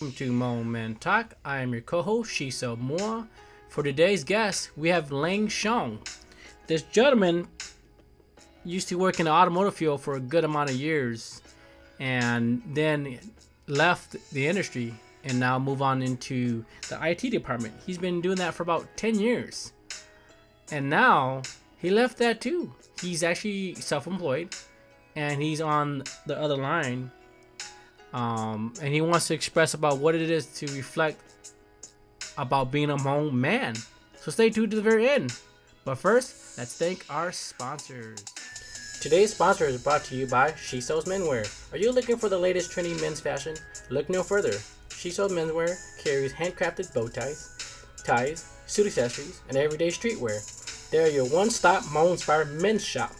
Welcome to Moment Talk. I am your co-host Shisa Moore. For today's guest, we have Lang Shong. This gentleman used to work in the automotive field for a good amount of years, and then left the industry and now move on into the IT department. He's been doing that for about 10 years. And now he left that too. He's actually self-employed and he's on the other line um, and he wants to express about what it is to reflect about being a Hmong man. So stay tuned to the very end. But first, let's thank our sponsors. Today's sponsor is brought to you by She Sells Menwear. Are you looking for the latest trendy men's fashion? Look no further. She Sells Menwear carries handcrafted bow ties, ties, suit accessories, and everyday streetwear. They are your one-stop Hmong-inspired men's shop.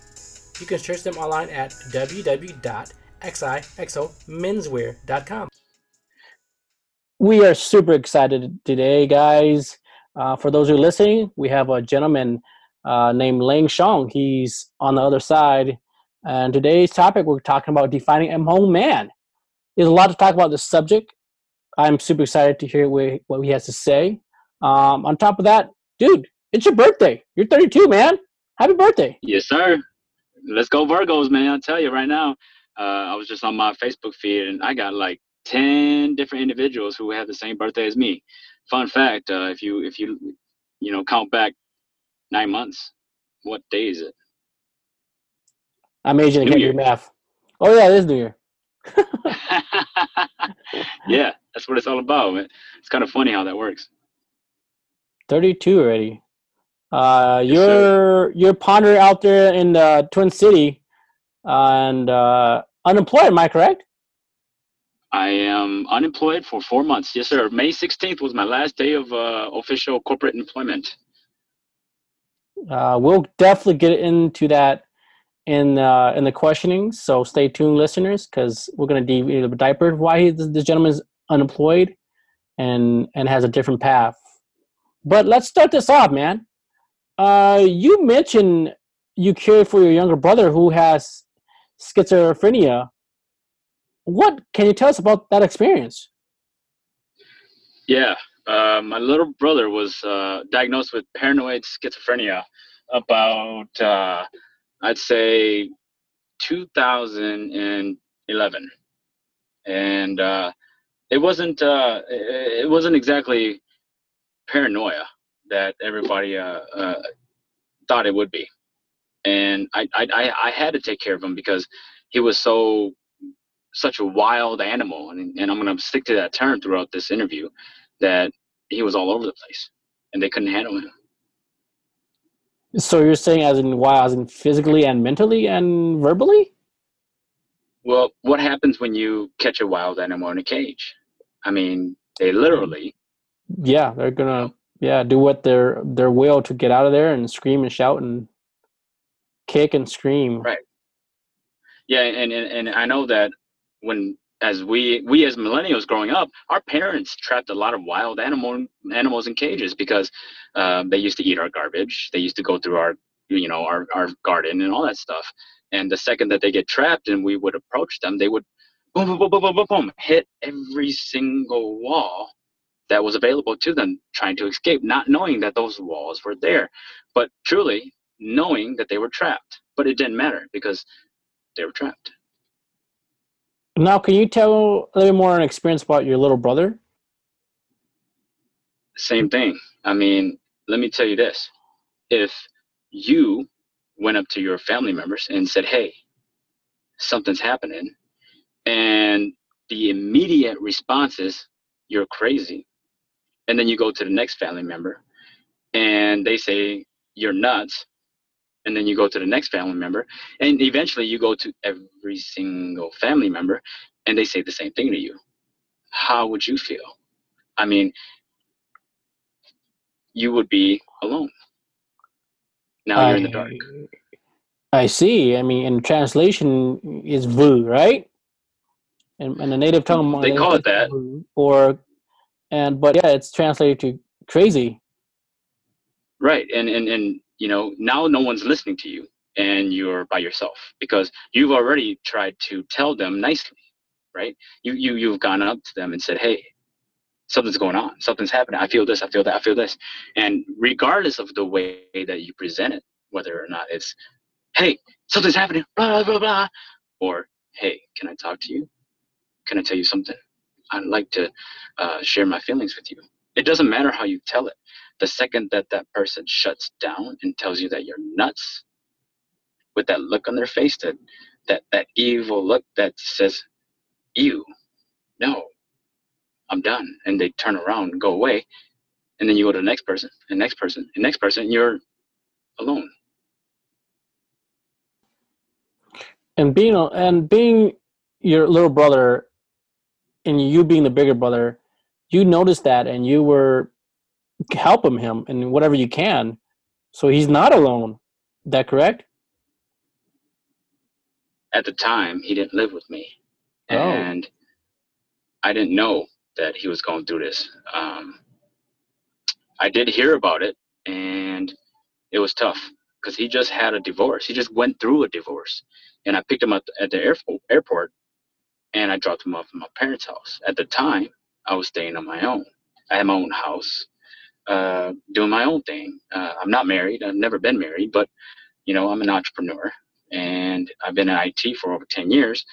You can search them online at www xixomenswear.com. We are super excited today, guys. Uh, for those who are listening, we have a gentleman uh, named Lang Shong. He's on the other side. And today's topic, we're talking about defining a Hmong man. There's a lot to talk about this subject. I'm super excited to hear what he has to say. Um, on top of that, dude, it's your birthday. You're 32, man. Happy birthday. Yes, sir. Let's go Virgos, man. I'll tell you right now uh, I was just on my Facebook feed and I got like 10 different individuals who have the same birthday as me. Fun fact, uh, if you, if you, you know, count back nine months, what day is it? I'm Asian, I can't do math. Oh yeah, it is New Year. yeah, that's what it's all about. Man. It's kind of funny how that works. 32 already. Uh, yes, you're sir. you're ponder out there in the Twin City, and uh, unemployed. Am I correct? I am unemployed for four months. Yes, sir. May 16th was my last day of uh, official corporate employment. Uh, we'll definitely get into that in uh, in the questioning. So stay tuned, listeners, because we're going to the diaper why this gentleman is unemployed and and has a different path. But let's start this off, man. Uh, you mentioned you care for your younger brother who has schizophrenia. What can you tell us about that experience? Yeah, uh, my little brother was uh, diagnosed with paranoid schizophrenia about, uh, I'd say, 2011, and uh, it wasn't uh, it wasn't exactly paranoia that everybody uh, thought it would be and I, I I had to take care of him because he was so such a wild animal, and and I'm gonna stick to that term throughout this interview, that he was all over the place, and they couldn't handle him. So you're saying as in wild, as in physically and mentally and verbally? Well, what happens when you catch a wild animal in a cage? I mean, they literally. Yeah, they're gonna yeah do what their their will to get out of there and scream and shout and kick and scream. Right. Yeah, and, and and I know that when as we we as millennials growing up, our parents trapped a lot of wild animal animals in cages because uh, they used to eat our garbage. They used to go through our you know our our garden and all that stuff. And the second that they get trapped and we would approach them, they would boom boom boom boom boom boom, boom hit every single wall that was available to them trying to escape, not knowing that those walls were there. But truly, knowing that they were trapped, but it didn't matter because they were trapped. Now, can you tell a little more an experience about your little brother? Same thing. I mean, let me tell you this. If you went up to your family members and said, hey, something's happening, and the immediate response is, you're crazy. And then you go to the next family member and they say, you're nuts and then you go to the next family member and eventually you go to every single family member and they say the same thing to you. How would you feel? I mean you would be alone. Now I, you're in the dark. I see. I mean in translation is vu right? And, and the native tongue they call it that. or and but yeah it's translated to crazy. Right and and and you know now no one's listening to you and you're by yourself because you've already tried to tell them nicely right you you you've gone up to them and said hey something's going on, something's happening. I feel this, I feel that, I feel this. And regardless of the way that you present it, whether or not it's, hey, something's happening, blah, blah, blah, or hey, can I talk to you? Can I tell you something? I'd like to uh, share my feelings with you. It doesn't matter how you tell it. The second that that person shuts down and tells you that you're nuts, with that look on their face, that that that evil look that says, "You, no, I'm done," and they turn around and go away, and then you go to the next person, and next person, and next person, and you're alone. And being and being your little brother, and you being the bigger brother, you noticed that, and you were helping him in whatever you can, so he's not alone. Is that correct? At the time, he didn't live with me, Oh. and I didn't know that he was going through this. Um, I did hear about it, and it was tough because he just had a divorce. He just went through a divorce, and I picked him up at the airport, airport, and I dropped him off at my parents' house. At the time, I was staying on my own. I had my own house, uh, doing my own thing. Uh, I'm not married. I've never been married, but you know, I'm an entrepreneur, and I've been in IT for over ten years.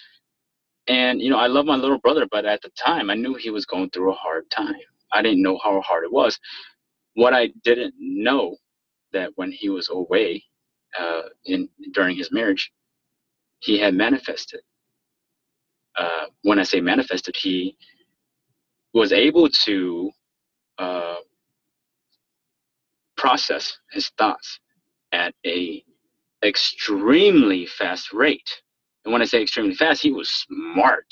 And you know, I love my little brother, but at the time, I knew he was going through a hard time. I didn't know how hard it was. What I didn't know that when he was away uh, in during his marriage, he had manifested. Uh, when I say manifested, he was able to uh, process his thoughts at a extremely fast rate. And when I say extremely fast, he was smart.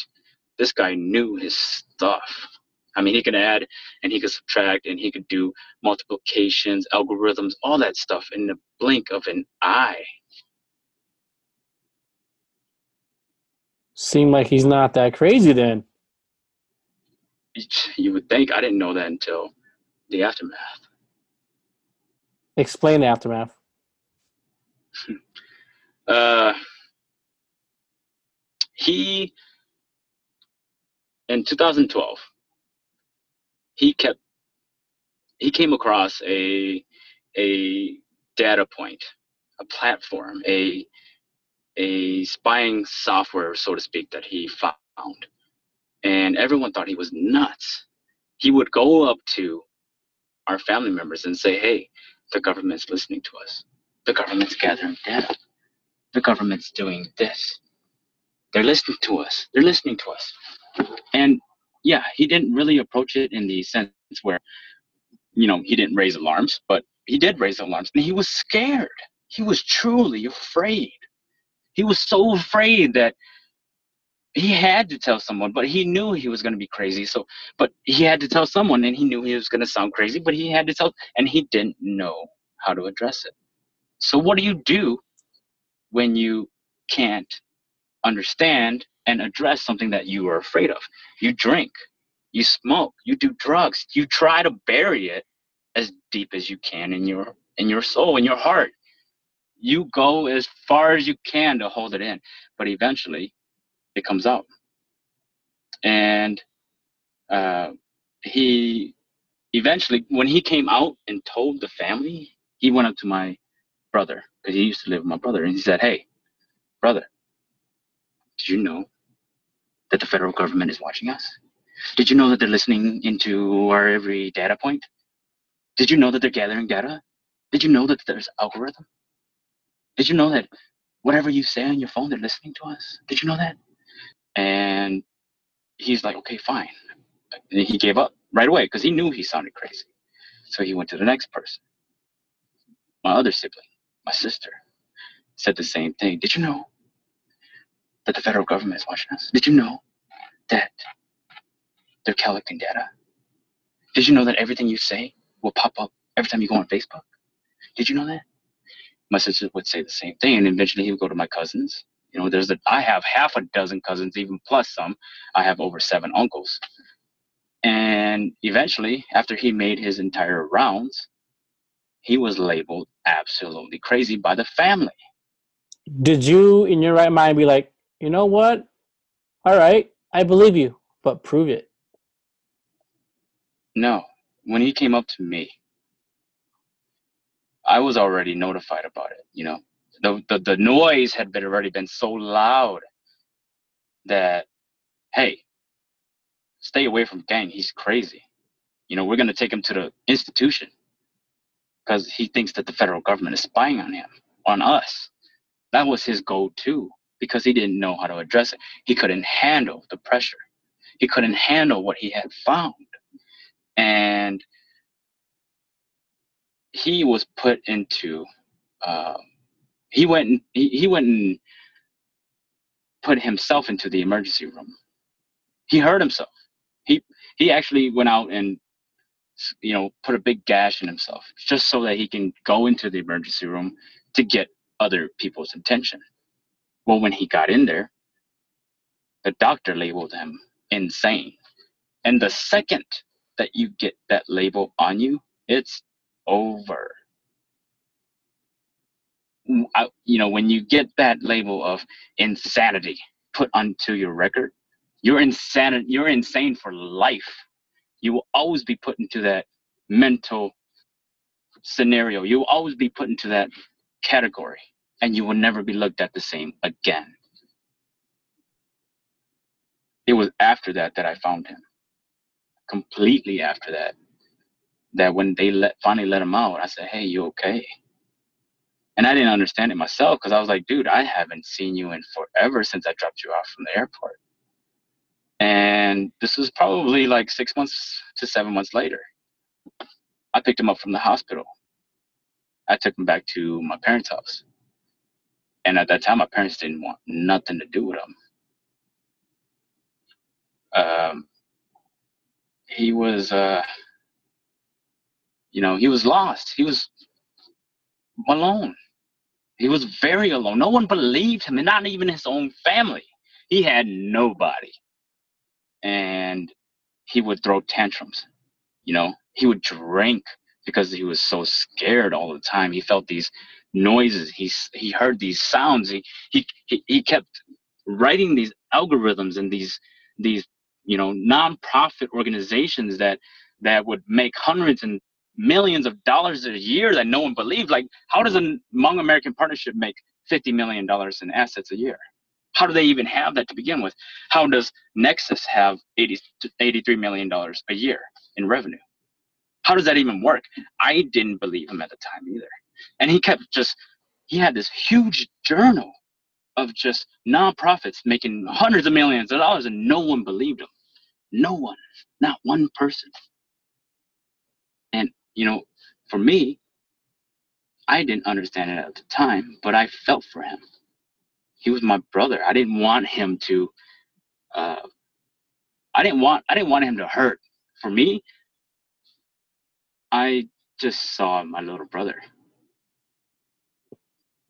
This guy knew his stuff. I mean, he could add and he could subtract and he could do multiplications, algorithms, all that stuff in the blink of an eye. Seem like he's not that crazy then. You would think I didn't know that until the aftermath. Explain the aftermath. Uh, he in 2012 he kept he came across a a data point a platform a a spying software so to speak that he found and everyone thought he was nuts. He would go up to our family members and say hey the government's listening to us. The government's gathering data. The government's doing this. They're listening to us. They're listening to us. And yeah he didn't really approach it in the sense where you know he didn't raise alarms but he did raise alarms and he was scared. He was truly afraid. He was so afraid that he had to tell someone but he knew he was going to be crazy so but he had to tell someone and he knew he was going to sound crazy but he had to tell and he didn't know how to address it so what do you do when you can't understand and address something that you are afraid of. You drink, you smoke, you do drugs, you try to bury it as deep as you can in your in your soul, in your heart. You go as far as you can to hold it in, but eventually it comes out. And uh, he eventually, when he came out and told the family, he went up to my brother because he used to live with my brother, and he said, "Hey, brother, did you know that the federal government is watching us? Did you know that they're listening into our every data point? Did you know that they're gathering data? Did you know that there's algorithm? Did you know that whatever you say on your phone, they're listening to us? Did you know that? And he's like, okay, fine. And he gave up right away because he knew he sounded crazy. So he went to the next person. My other sibling, my sister, said the same thing. Did you know that the federal government is watching us? Did you know that they're collecting data? Did you know that everything you say will pop up every time you go on Facebook? Did you know that? My sister would say the same thing, and eventually he would go to my cousins. You know, there's a I have half a dozen cousins, even plus some. I have over seven uncles. And eventually, after he made his entire rounds, he was labeled absolutely crazy by the family. Did you, in your right mind, be like, you know what? All right, I believe you, but prove it. No. When he came up to me, I was already notified about it. You know, the the, the noise had been already been so loud that hey, stay away from Gang. He's crazy. You know, we're gonna take him to the institution because he thinks that the federal government is spying on him, on us. That was his goal too, because he didn't know how to address it. He couldn't handle the pressure. He couldn't handle what he had found. And he was put into uh, he went and he, he went and put himself into the emergency room. He hurt himself. He he actually went out and you know put a big gash in himself just so that he can go into the emergency room to get other people's attention. Well, when he got in there, the doctor labeled him insane. And the second that you get that label on you, it's over. I, you know, when you get that label of insanity put onto your record, you're insane. You're insane for life. You will always be put into that mental scenario. You will always be put into that category, and you will never be looked at the same again. It was after that that I found him. Completely after that, that when they let finally let him out, I said, "Hey, you okay?" And I didn't understand it myself because I was like, "Dude, I haven't seen you in forever since I dropped you off from the airport." And this was probably like six months to seven months later. I picked him up from the hospital. I took him back to my parents' house. And at that time, my parents didn't want nothing to do with him. Um, he was uh, you know, he was lost. He was alone. He was very alone. No one believed him, and not even his own family. He had nobody. And he would throw tantrums. You know, he would drink because he was so scared all the time. He felt these noises. He he heard these sounds. He he he, kept writing these algorithms and these these you know non-profit organizations that that would make hundreds and millions of dollars a year that no one believed. Like, how does a Hmong American Partnership make $50 million in assets a year? How do they even have that to begin with? How does Nexus have 80, $83 million a year in revenue? How does that even work? I didn't believe him at the time either. And he kept just, he had this huge journal of just nonprofits making hundreds of millions of dollars and no one believed him. No one, not one person. And you know, for me, I didn't understand it at the time, but I felt for him. He was my brother. I didn't want him to. Uh, I didn't want. I didn't want him to hurt. For me, I just saw my little brother.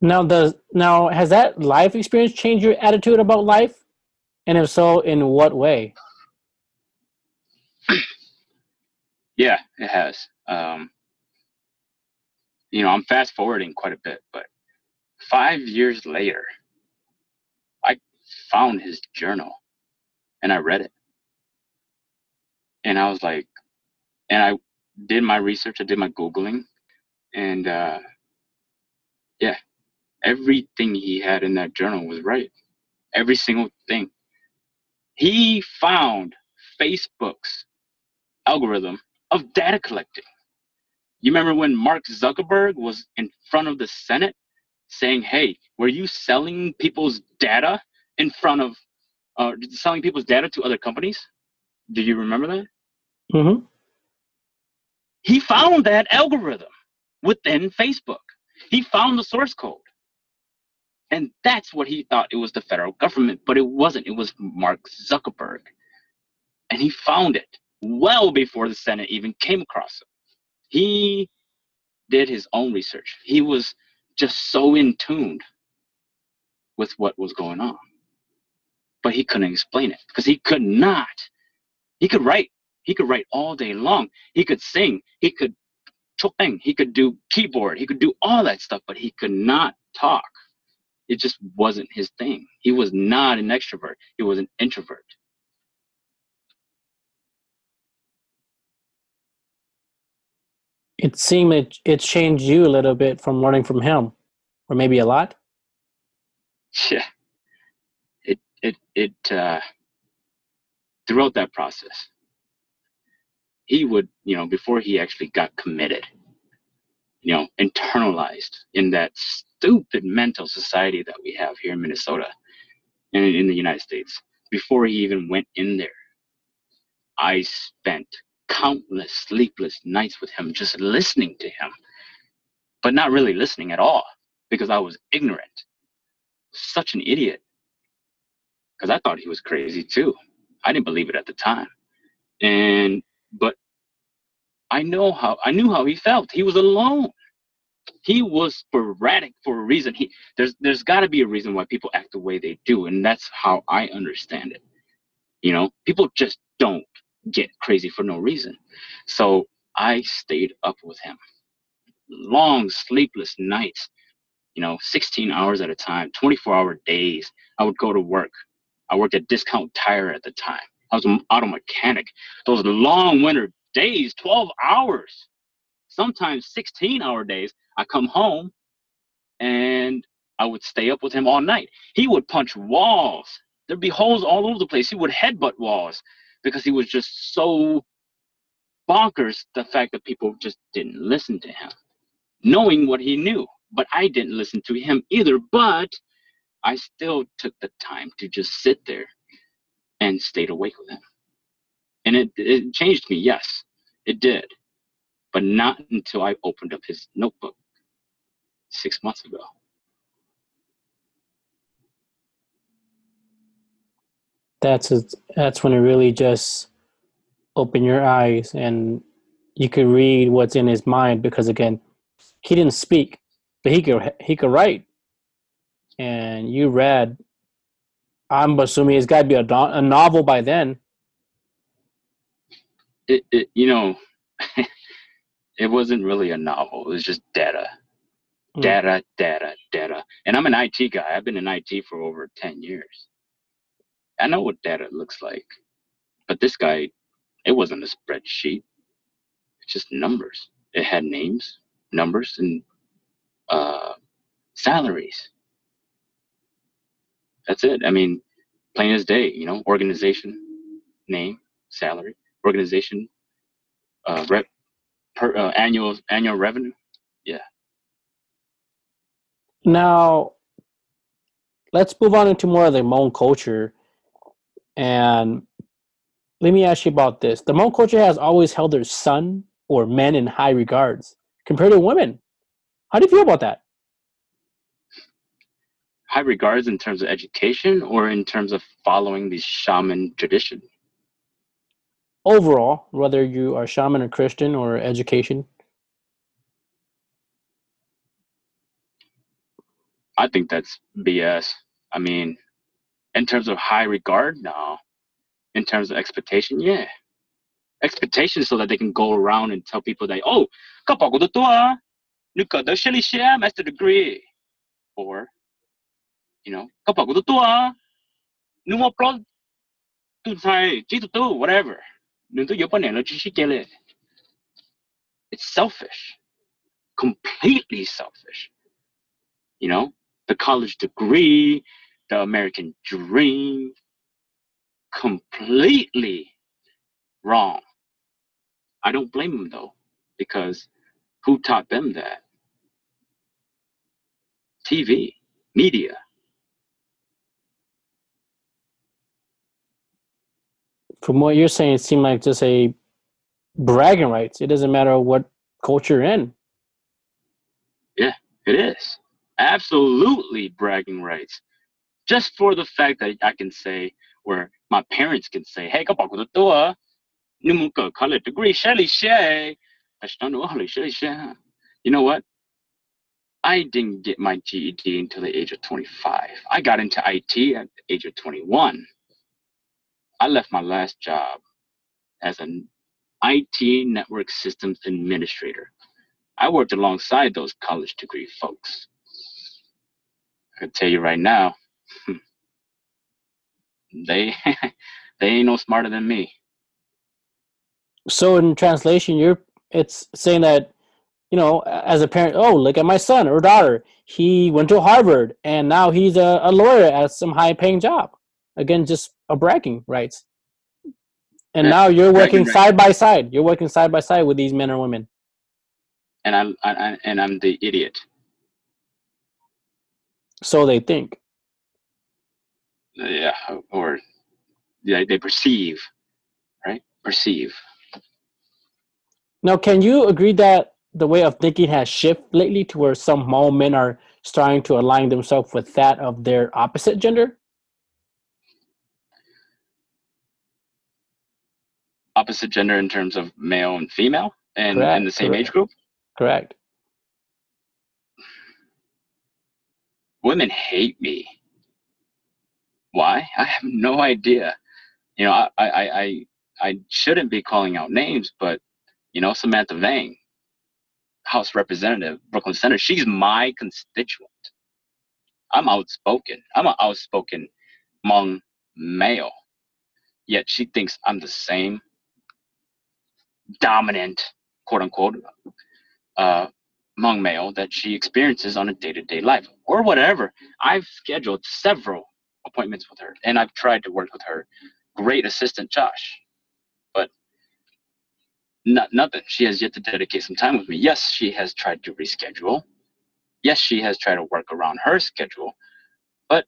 Now, does now has that life experience changed your attitude about life? And if so, in what way? yeah, it has um, you know, I'm fast forwarding quite a bit, but five years later, I found his journal and I read it. And I was like, and I did my research, I did my Googling, and uh, yeah, everything he had in that journal was right. Every single thing. He found Facebook's algorithm of data collecting. You remember when Mark Zuckerberg was in front of the Senate saying, "Hey, were you selling people's data in front of uh, selling people's data to other companies?" Do you remember that? Mm-hmm. He found that algorithm within Facebook. He found the source code. And that's what he thought it was the federal government, but it wasn't. It was Mark Zuckerberg. And he found it well before the Senate even came across it. He did his own research. He was just so in tune with what was going on. But he couldn't explain it because he could not. He could write. He could write all day long. He could sing. He could choping. He could do keyboard. He could do all that stuff, but he could not talk. It just wasn't his thing. He was not an extrovert. He was an introvert. It seemed it, it changed you a little bit from learning from him, or maybe a lot. Yeah. It it it uh, throughout that process, he would you know before he actually got committed, you know, internalized in that stupid mental society that we have here in Minnesota and in the United States before he even went in there. I spent countless sleepless nights with him just listening to him, but not really listening at all because I was ignorant. Such an idiot. Because I thought he was crazy too. I didn't believe it at the time. And, but I know how, I knew how he felt. He was alone he was sporadic for a reason. He there's there's got to be a reason why people act the way they do, and that's how I understand it. You know, people just don't get crazy for no reason. So I stayed up with him, long sleepless nights. You know, 16 hours at a time, 24 hour days. I would go to work. I worked at Discount Tire at the time. I was an auto mechanic. Those long winter days, 12 hours, sometimes 16 hour days. I come home and I would stay up with him all night. He would punch walls. There'd be holes all over the place. He would headbutt walls because he was just so bonkers the fact that people just didn't listen to him, knowing what he knew. But I didn't listen to him either. But I still took the time to just sit there and stayed awake with him. And it, it changed me, yes, it did. But not until I opened up his notebook six months ago. That's a, that's when it really just open your eyes and you could read what's in his mind because again, he didn't speak, but he could he could write. And you read. I'm assuming it's got to be a, a novel by then. It, it you know, it wasn't really a novel. It was just data. Mm. data, data, data. And I'm an IT guy. I've been in IT for over 10 years. I know what data looks like. But this guy, it wasn't a spreadsheet. It's just numbers. It had names, numbers, and uh, salaries. That's it. I mean, plain as day, you know, organization, name, salary, organization, uh, rep, per, uh, annual annual revenue. Yeah, now, let's move on into more of the Hmong culture. And let me ask you about this. The Hmong culture has always held their son or men in high regards compared to women. How do you feel about that? High regards in terms of education or in terms of following the shaman tradition? Overall, whether you are shaman or Christian or education. I think that's BS. I mean, in terms of high regard, no. In terms of expectation, yeah. Expectation so that they can go around and tell people that, oh, kapag to nuka da shili share master degree. Or, you know, kapag to ah, numa pro tu sai chi tu tu whatever. Nun tu yo pa nelo chi It's selfish. Completely selfish. You know, the college degree, the American dream, completely wrong. I don't blame them though, because who taught them that? TV, media. From what you're saying, it seemed like just a bragging rights. It doesn't matter what culture you're in. Yeah, it is absolutely bragging rights just for the fact that I can say, where my parents can say, hey, kapag ko to ni college degree, shali siya You know what? I didn't get my GED until the age of 25. I got into IT at the age of 21. I left my last job as an IT network systems administrator. I worked alongside those college degree folks. I can tell you right now, they they ain't no smarter than me. So in translation, you're it's saying that you know, as a parent, oh, look at my son or daughter. He went to Harvard and now he's a, a lawyer at some high paying job. Again, just a bragging rights. And now you're working side by side. You're working side by side with these men or women. And I'm I, and I'm the idiot. So they think. Yeah, or yeah, they perceive, right? Perceive. Now, can you agree that the way of thinking has shifted lately to where some Hmong men are starting to align themselves with that of their opposite gender? Opposite gender in terms of male and female and in the same correct. age group? Correct. Women hate me. Why? I have no idea. You know, I, I, I, I shouldn't be calling out names, but you know, Samantha Vang, House Representative, Brooklyn Center, she's my constituent. I'm outspoken. I'm an outspoken Hmong male. Yet she thinks I'm the same dominant, quote unquote, uh, Hmong male that she experiences on a day to day life or whatever. I've scheduled several appointments with her and I've tried to work with her great assistant Josh, but not, nothing. She has yet to dedicate some time with me. Yes, she has tried to reschedule. Yes, she has tried to work around her schedule. But,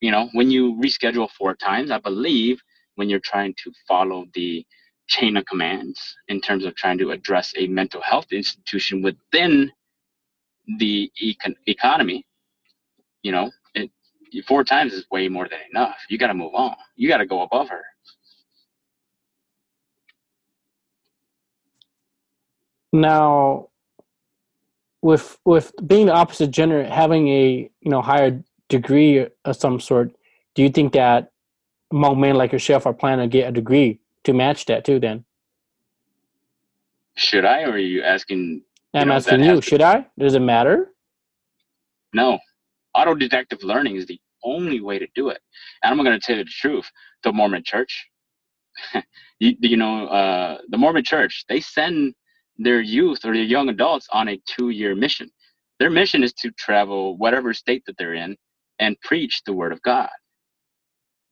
you know, when you reschedule four times, I believe when you're trying to follow the chain of commands in terms of trying to address a mental health institution within the econ- economy, you know, four times is way more than enough. You got to move on. You got to go above her. Now, with with being the opposite gender, having a you know higher degree of some sort, do you think that Hmong men like yourself are planning to get a degree to match that too? Then should I, or are you asking? I'm know, asking you. Should I? Does it matter? No, autodidactic learning is the only way to do it. And I'm going to tell you the truth. The Mormon Church, you, you know, uh, the Mormon Church, they send their youth or their young adults on a two-year mission. Their mission is to travel whatever state that they're in and preach the word of God.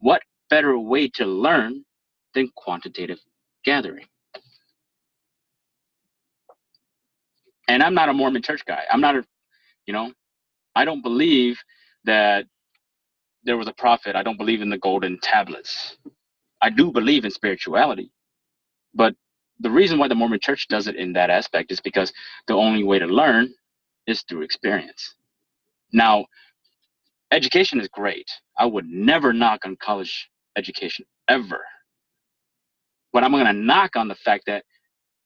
What better way to learn than quantitative gathering? And I'm not a Mormon church guy. I'm not a, you know, I don't believe that there was a prophet. I don't believe in the golden tablets. I do believe in spirituality, but the reason why the Mormon church does it in that aspect is because the only way to learn is through experience. Now, education is great. I would never knock on college education ever. But I'm going to knock on the fact that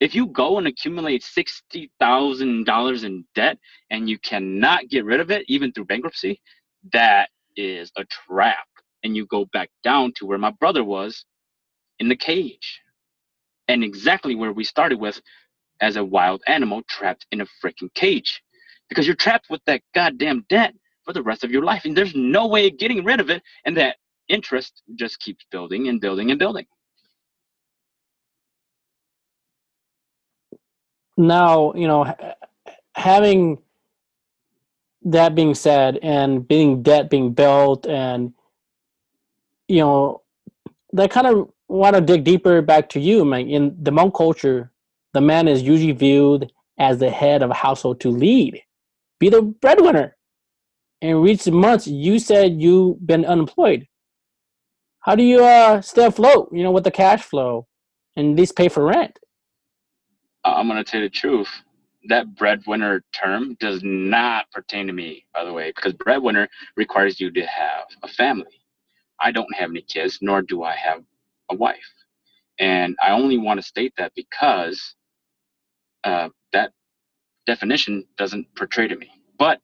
if you go and accumulate $60,000 in debt and you cannot get rid of it, even through bankruptcy, that is a trap. And you go back down to where my brother was in the cage. And exactly where we started with as a wild animal trapped in a freaking cage. Because you're trapped with that goddamn debt for the rest of your life. And there's no way of getting rid of it. And that interest just keeps building and building and building now you know having that being said and being debt being built and you know that kind of want to dig deeper back to you, man. In the Hmong culture, the man is usually viewed as the head of a household to lead, be the breadwinner. In recent months, you said you've been unemployed. How do you uh, stay afloat? You know, with the cash flow, and at least pay for rent. I'm gonna tell you the truth. That breadwinner term does not pertain to me, by the way, because breadwinner requires you to have a family. I don't have any kids, nor do I have a wife. And I only want to state that because uh, that definition doesn't portray to me. But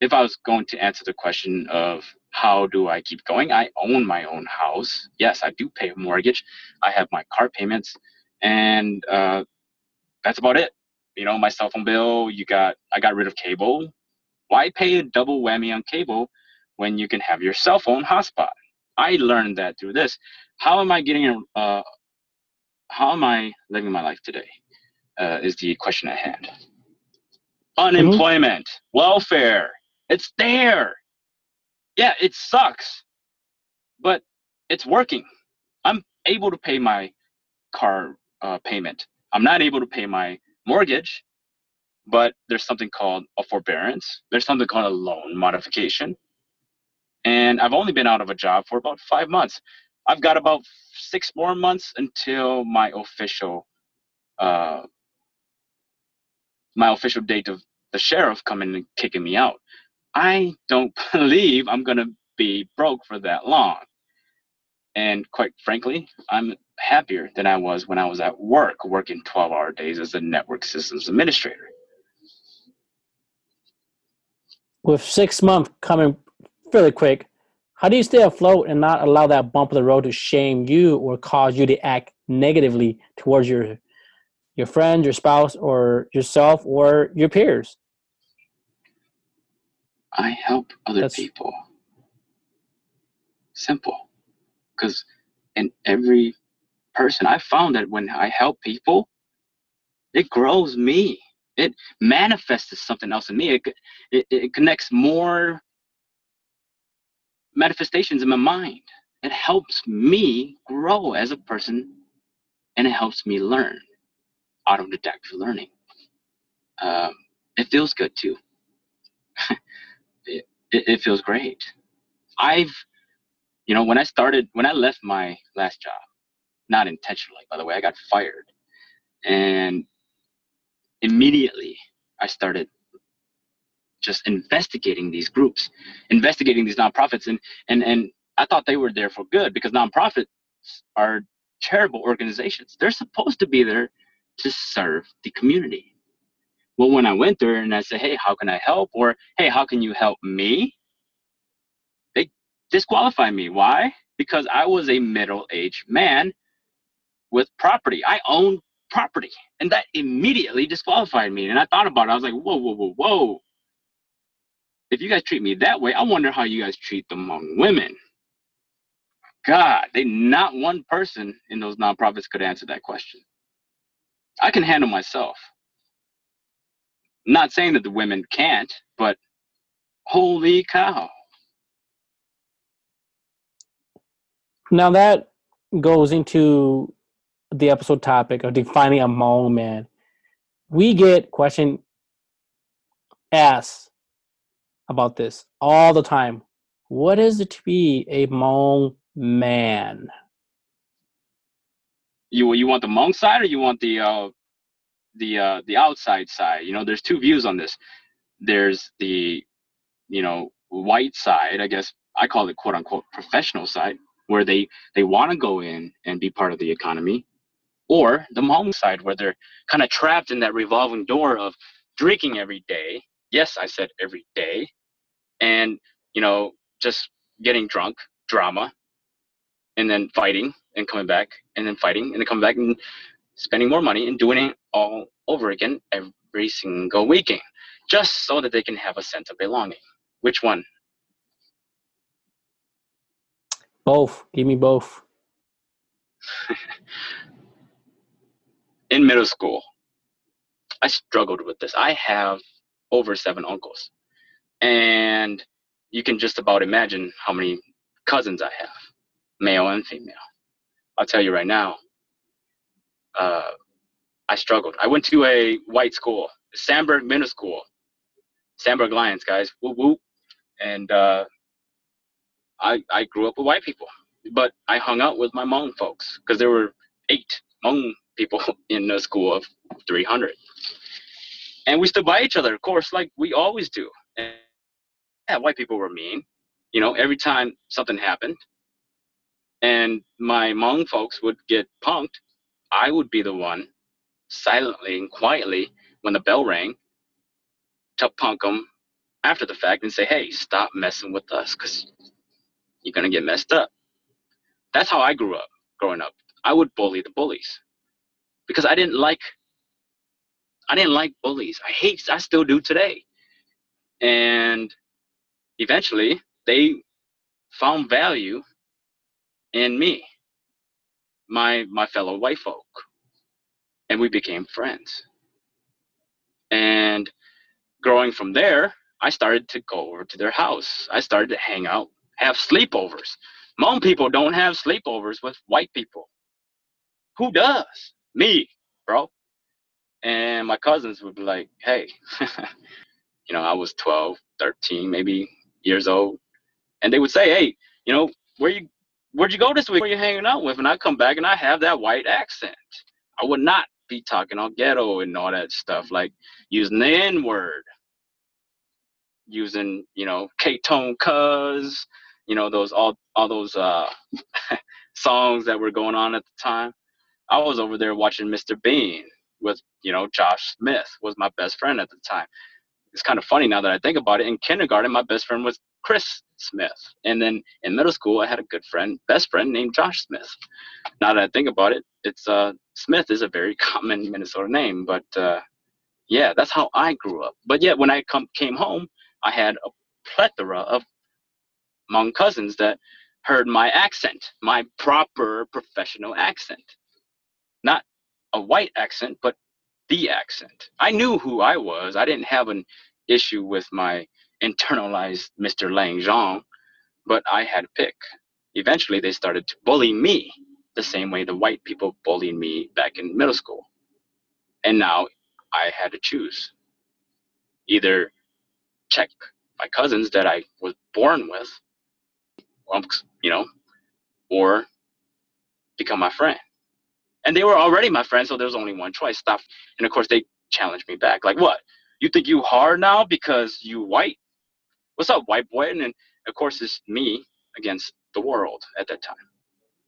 if I was going to answer the question of how do I keep going, I own my own house. Yes, I do pay a mortgage. I have my car payments, and uh, that's about it. You know, my cell phone bill. You got. I got rid of cable. Why pay a double whammy on cable when you can have your cell phone hotspot? I learned that through this how am I getting uh, how am I living my life today? Uh, is the question at hand. unemployment, mm-hmm. welfare. It's there. Yeah, it sucks, but it's working. I'm able to pay my car uh, payment. I'm not able to pay my mortgage, but there's something called a forbearance. There's something called a loan modification. And I've only been out of a job for about five months. I've got about six more months until my official uh, my official date of the sheriff coming and kicking me out. I don't believe I'm gonna be broke for that long. And quite frankly, I'm happier than I was when I was at work working 12 hour days as a network systems administrator. With six months coming fairly quick, how do you stay afloat and not allow that bump of the road to shame you or cause you to act negatively towards your your friend, your spouse, or yourself or your peers? I help other That's, people. Simple. Because in every person, I found that when I help people, it grows me. It manifests something else in me. It, it, it connects more manifestations in my mind. It helps me grow as a person and it helps me learn autodidactic learning. Um, it feels good too. it, it feels great. I've, you know, when I started, when I left my last job, not intentionally, by the way, I got fired. And immediately I started just investigating these groups, investigating these nonprofits. And, and, and I thought they were there for good because nonprofits are charitable organizations. They're supposed to be there to serve the community. Well, when I went there and I said, hey, how can I help? Or, hey, how can you help me? Disqualify me. Why? Because I was a middle aged man with property. I owned property. And that immediately disqualified me. And I thought about it. I was like, whoa, whoa, whoa, whoa. If you guys treat me that way, I wonder how you guys treat the Hmong women. God, they not one person in those nonprofits could answer that question. I can handle myself. not saying that the women can't, but holy cow. Now that goes into the episode topic of defining a man. We get question asked about this all the time. What is it to be a Hmong man? you you want the Hmong side or you want the uh, the uh, the outside side? You know, there's two views on this. There's the you know white side, I guess I call it quote unquote professional side, where they they want to go in and be part of the economy, or the Hmong side where they're kind of trapped in that revolving door of drinking every day. Yes, I said every day, and you know just getting drunk, drama, and then fighting and coming back and then fighting and then coming back and spending more money and doing it all over again every single weekend just so that they can have a sense of belonging. Which one? Both. Give me both. In middle school, I struggled with this. I have over seven uncles. And you can just about imagine how many cousins I have, male and female. I'll tell you right now, uh, I struggled. I went to a white school, Sandburg Middle School, Sandburg Lions, guys, whoop whoop. And uh, I I grew up with white people, but I hung out with my Hmong folks because there were eight Hmong people in a school of 300, and we stood by each other, of course, like we always do. And yeah, white people were mean. You know, every time something happened, and my Hmong folks would get punked, I would be the one silently and quietly when the bell rang to punk them after the fact and say, hey, stop messing with us because you're going to get messed up. That's how I grew up growing up. I would bully the bullies because I didn't like I didn't like bullies. I hate I still do today. And eventually they found value in me, my my fellow white folk, and we became friends. And growing from there, I started to go over to their house. I started to hang out, have sleepovers. Hmong people don't have sleepovers with white people. Who does? Me, bro. And my cousins would be like, hey, you know, I was 12, 13, maybe years old. And they would say, hey, you know, where you where'd you go this week? Where you hanging out with? And I come back and I have that white accent. I would not be talking all ghetto and all that stuff, like using the N word, using, you know, K tone cuz, you know, those all all those uh songs that were going on at the time. I was over there watching Mr. Bean with, you know, Josh Smith was my best friend at the time. It's kind of funny now that I think about it. In kindergarten, my best friend was Chris Smith. And then in middle school, I had a good friend, best friend named Josh Smith. Now that I think about it, it's uh, Smith is a very common Minnesota name, but uh, yeah, that's how I grew up. But yet, when I come came home, I had a plethora of Hmong cousins that heard my accent, my proper professional accent, not a white accent, but the accent. I knew who I was. I didn't have an issue with my internalized Mr. Lang Zhang, but I had to pick. Eventually, they started to bully me the same way the white people bullied me back in middle school. And now I had to choose either check my cousins that I was born with, um, you know, or become my friend. And they were already my friends, so there was only one choice. Stop. And of course, they challenged me back. Like, what? You think you hard now because you white? what's up, white boy? And then, of course, it's me against the world at that time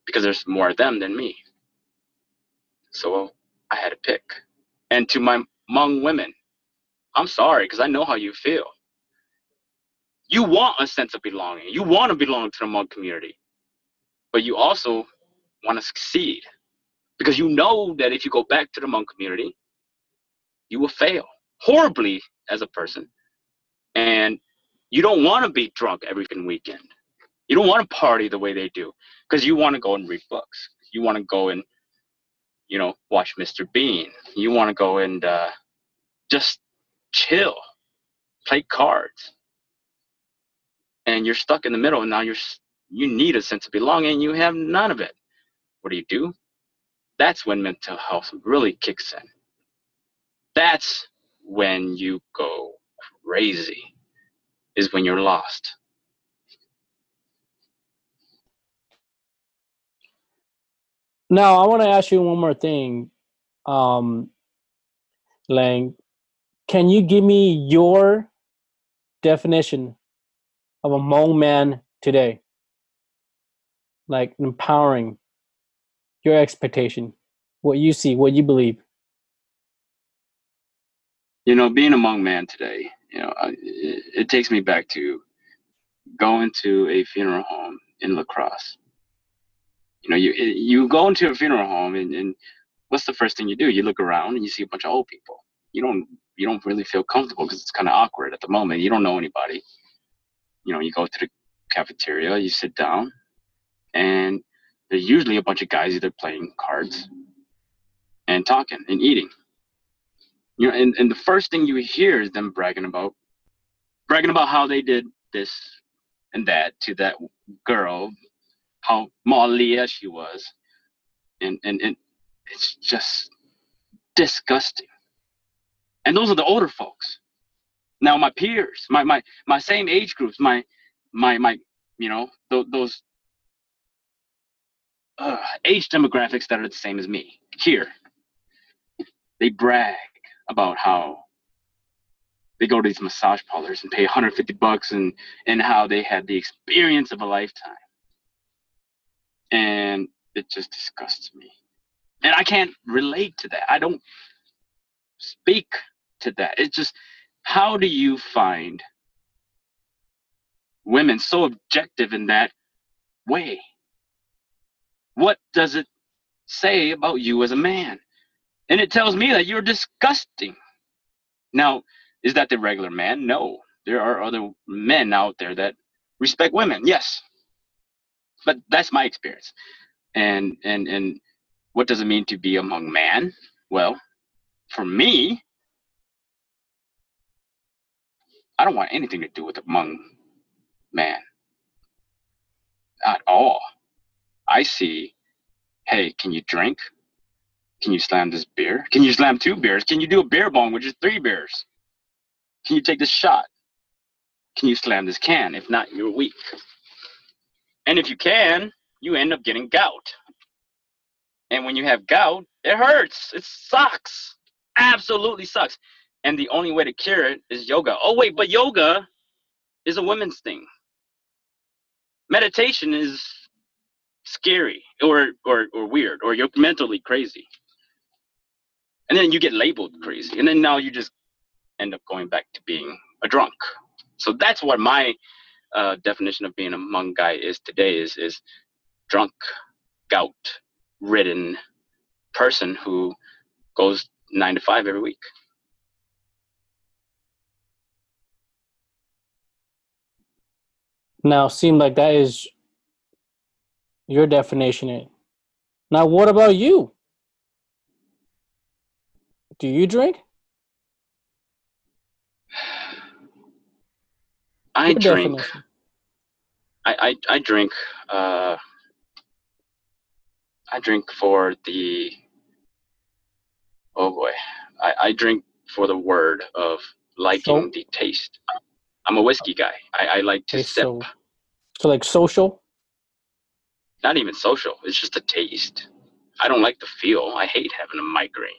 because there's more of them than me. So I had to pick. And to my Hmong women, I'm sorry because I know how you feel. You want a sense of belonging. You want to belong to the Hmong community, but you also want to succeed because you know that if you go back to the Hmong community, you will fail horribly as a person. And you don't want to be drunk every weekend. You don't want to party the way they do because you want to go and read books. You want to go and, you know, watch Mr. Bean. You want to go and uh, just chill, play cards. And you're stuck in the middle, and now you're you need a sense of belonging. You have none of it. What do you do? That's when mental health really kicks in. That's when you go crazy is when you're lost. Now, I want to ask you one more thing, um, Lang. Can you give me your definition of a Hmong man today? Like empowering your expectation, what you see, what you believe. You know, being a Hmong man today you know, it, it takes me back to going to a funeral home in La Crosse. You know, you you go into a funeral home and, and what's the first thing you do? You look around and you see a bunch of old people. You don't you don't really feel comfortable because it's kind of awkward at the moment. You don't know anybody. You know, you go to the cafeteria, you sit down, and there's usually a bunch of guys either playing cards and talking and eating you know, and, and the first thing you hear is them bragging about bragging about how they did this and that to that girl, how Malia she was. And, and and it's just disgusting. And those are the older folks. Now my peers, my my my same age groups, my my my you know, th- those uh, age demographics that are the same as me here. They brag about how they go to these massage parlors and pay 150 bucks and and how they had the experience of a lifetime. And it just disgusts me. And i can't relate to that. I don't speak to that. It's just how do you find women so objective in that way what does it say about you as a man and it tells me that you're disgusting. Now, is that the regular man? No. There are other men out there that respect women. Yes. But that's my experience. And and and what does it mean to be a Hmong man? Well, for me, I don't want anything to do with a Hmong man. At all. I see, hey, can you drink? Can you slam this beer? Can you slam two beers? Can you do a beer bong, which is three beers? Can you take this shot? Can you slam this can? If not, you're weak. And if you can, you end up getting gout. And when you have gout, it hurts. It sucks. Absolutely sucks. And the only way to cure it is yoga. Oh, wait, but yoga is a women's thing. Meditation is scary or, or, or weird, or you're mentally crazy. And then you get labeled crazy. And then now you just end up going back to being a drunk. So that's what my uh, definition of being a Hmong guy is today is is drunk, gout ridden person who goes nine to five every week. Now, seem like that is your definition. Now, what about you? Do you drink? I Your drink. I, I I drink. Uh, I drink for the. Oh boy, I, I drink for the word of liking so, the taste. I'm a whiskey guy. I, I like to okay, sip. So, so like social. Not even social. It's just a taste. I don't like the feel. I hate having a migraine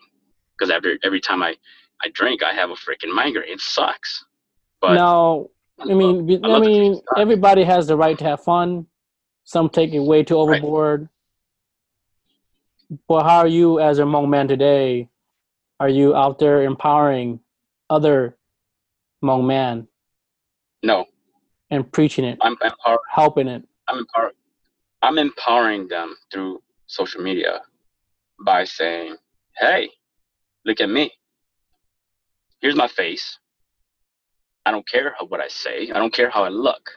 because every every time I I drink, I have a freaking migraine. It sucks. But now I mean, I, I mean, everybody has the right to have fun. Some take it way too overboard. Right. But how are you, as a Hmong man today? Are you out there empowering other Hmong man? No. And preaching it. I'm empowering. Helping it. I'm empowering. I'm empowering them through social media by saying, "Hey, look at me. Here's my face. I don't care what I say. I don't care how I look.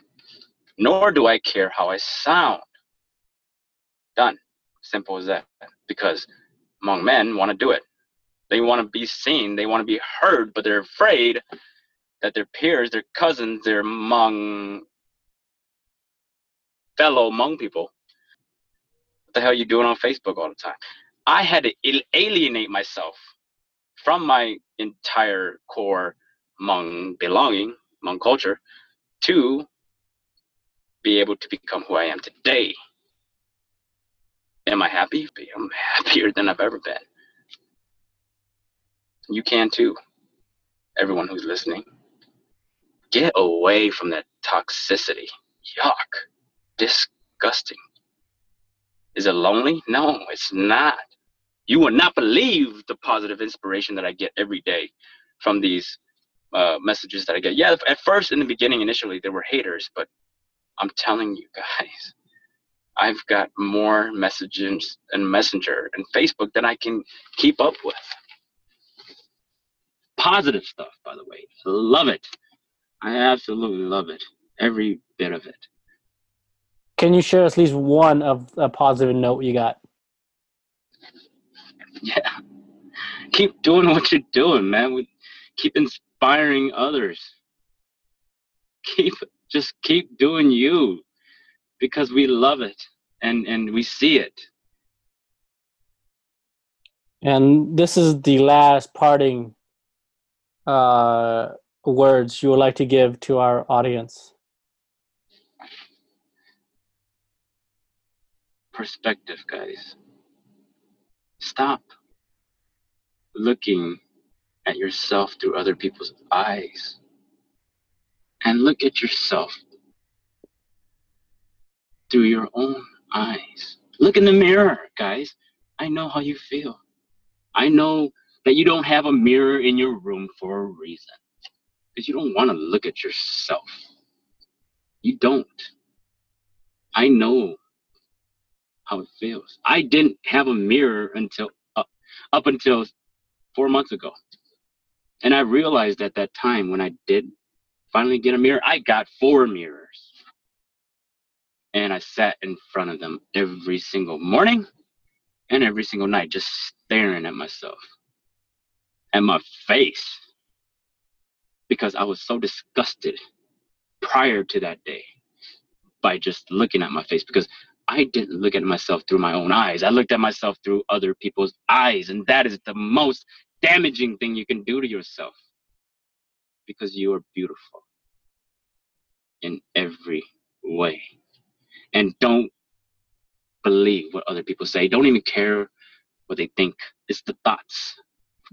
Nor do I care how I sound. Done. Simple as that. Because Hmong men want to do it. They want to be seen. They want to be heard, but they're afraid that their peers, their cousins, their Hmong fellow Hmong people, what the hell are you doing on Facebook all the time? I had to alienate myself from my entire core Hmong belonging, Hmong culture, to be able to become who I am today. Am I happy? I'm happier than I've ever been. You can too. Everyone who's listening. Get away from that toxicity. Yuck. Disgusting. Is it lonely? No, it's not. You will not believe the positive inspiration that I get every day from these uh, messages that I get. Yeah, at first, in the beginning, initially, there were haters, but I'm telling you guys, I've got more messages and Messenger and Facebook than I can keep up with. Positive stuff, by the way. Love it. I absolutely love it. Every bit of it. Can you share at least one of a positive note you got? Yeah. Keep doing what you're doing, man. We keep inspiring others. Keep just keep doing you because we love it and and we see it. And this is the last parting uh, words you would like to give to our audience. Perspective, guys. Stop looking at yourself through other people's eyes and look at yourself through your own eyes. Look in the mirror, guys. I know how you feel. I know that you don't have a mirror in your room for a reason because you don't want to look at yourself. You don't. I know how it feels. I didn't have a mirror until uh, up until four months ago. And I realized at that time when I did finally get a mirror, I got four mirrors. And I sat in front of them every single morning and every single night, just staring at myself at my face. Because I was so disgusted prior to that day by just looking at my face because I didn't look at myself through my own eyes. I looked at myself through other people's eyes. And that is the most damaging thing you can do to yourself because you are beautiful in every way. And don't believe what other people say. Don't even care what they think. It's the thoughts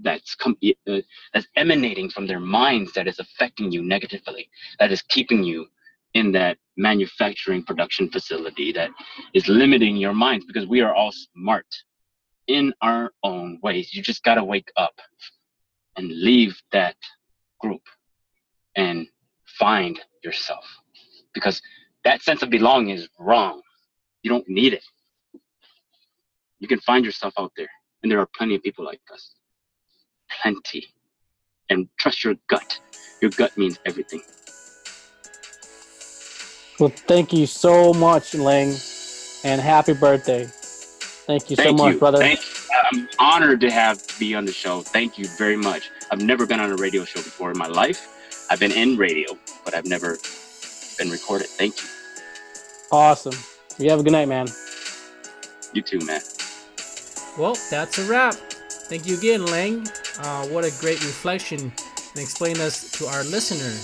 that's com- uh, that's emanating from their minds that is affecting you negatively. That is keeping you in that manufacturing production facility that is limiting your minds because we are all smart in our own ways. You just got to wake up and leave that group and find yourself because that sense of belonging is wrong. You don't need it. You can find yourself out there, and there are plenty of people like us. Plenty. And trust your gut. Your gut means everything. Well, thank you so much, Ling, and happy birthday. Thank you thank so much, you. brother. Thank you. I'm honored to have be on the show. Thank you very much. I've never been on a radio show before in my life. I've been in radio, but I've never been recorded. Thank you. Awesome. You have a good night, man. You too, man. Well, that's a wrap. Thank you again, Lang. Uh, what a great reflection and explain us to our listener.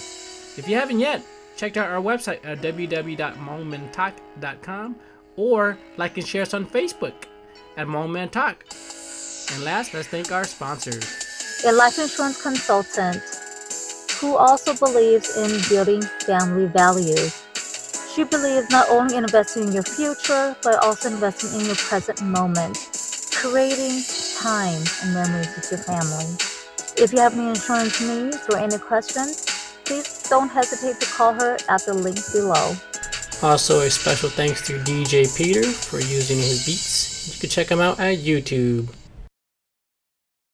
If you haven't yet, check out our website at www.momenttalk.com or like and share us on Facebook at Moment Talk. And last, let's thank our sponsors. A life insurance consultant who also believes in building family values. She believes not only in investing in your future, but also investing in your present moment, creating time and memories with your family. If you have any insurance needs or any questions, please don't hesitate to call her at the link below. Also, a special thanks to DJ Peter for using his beats. You can check him out at YouTube.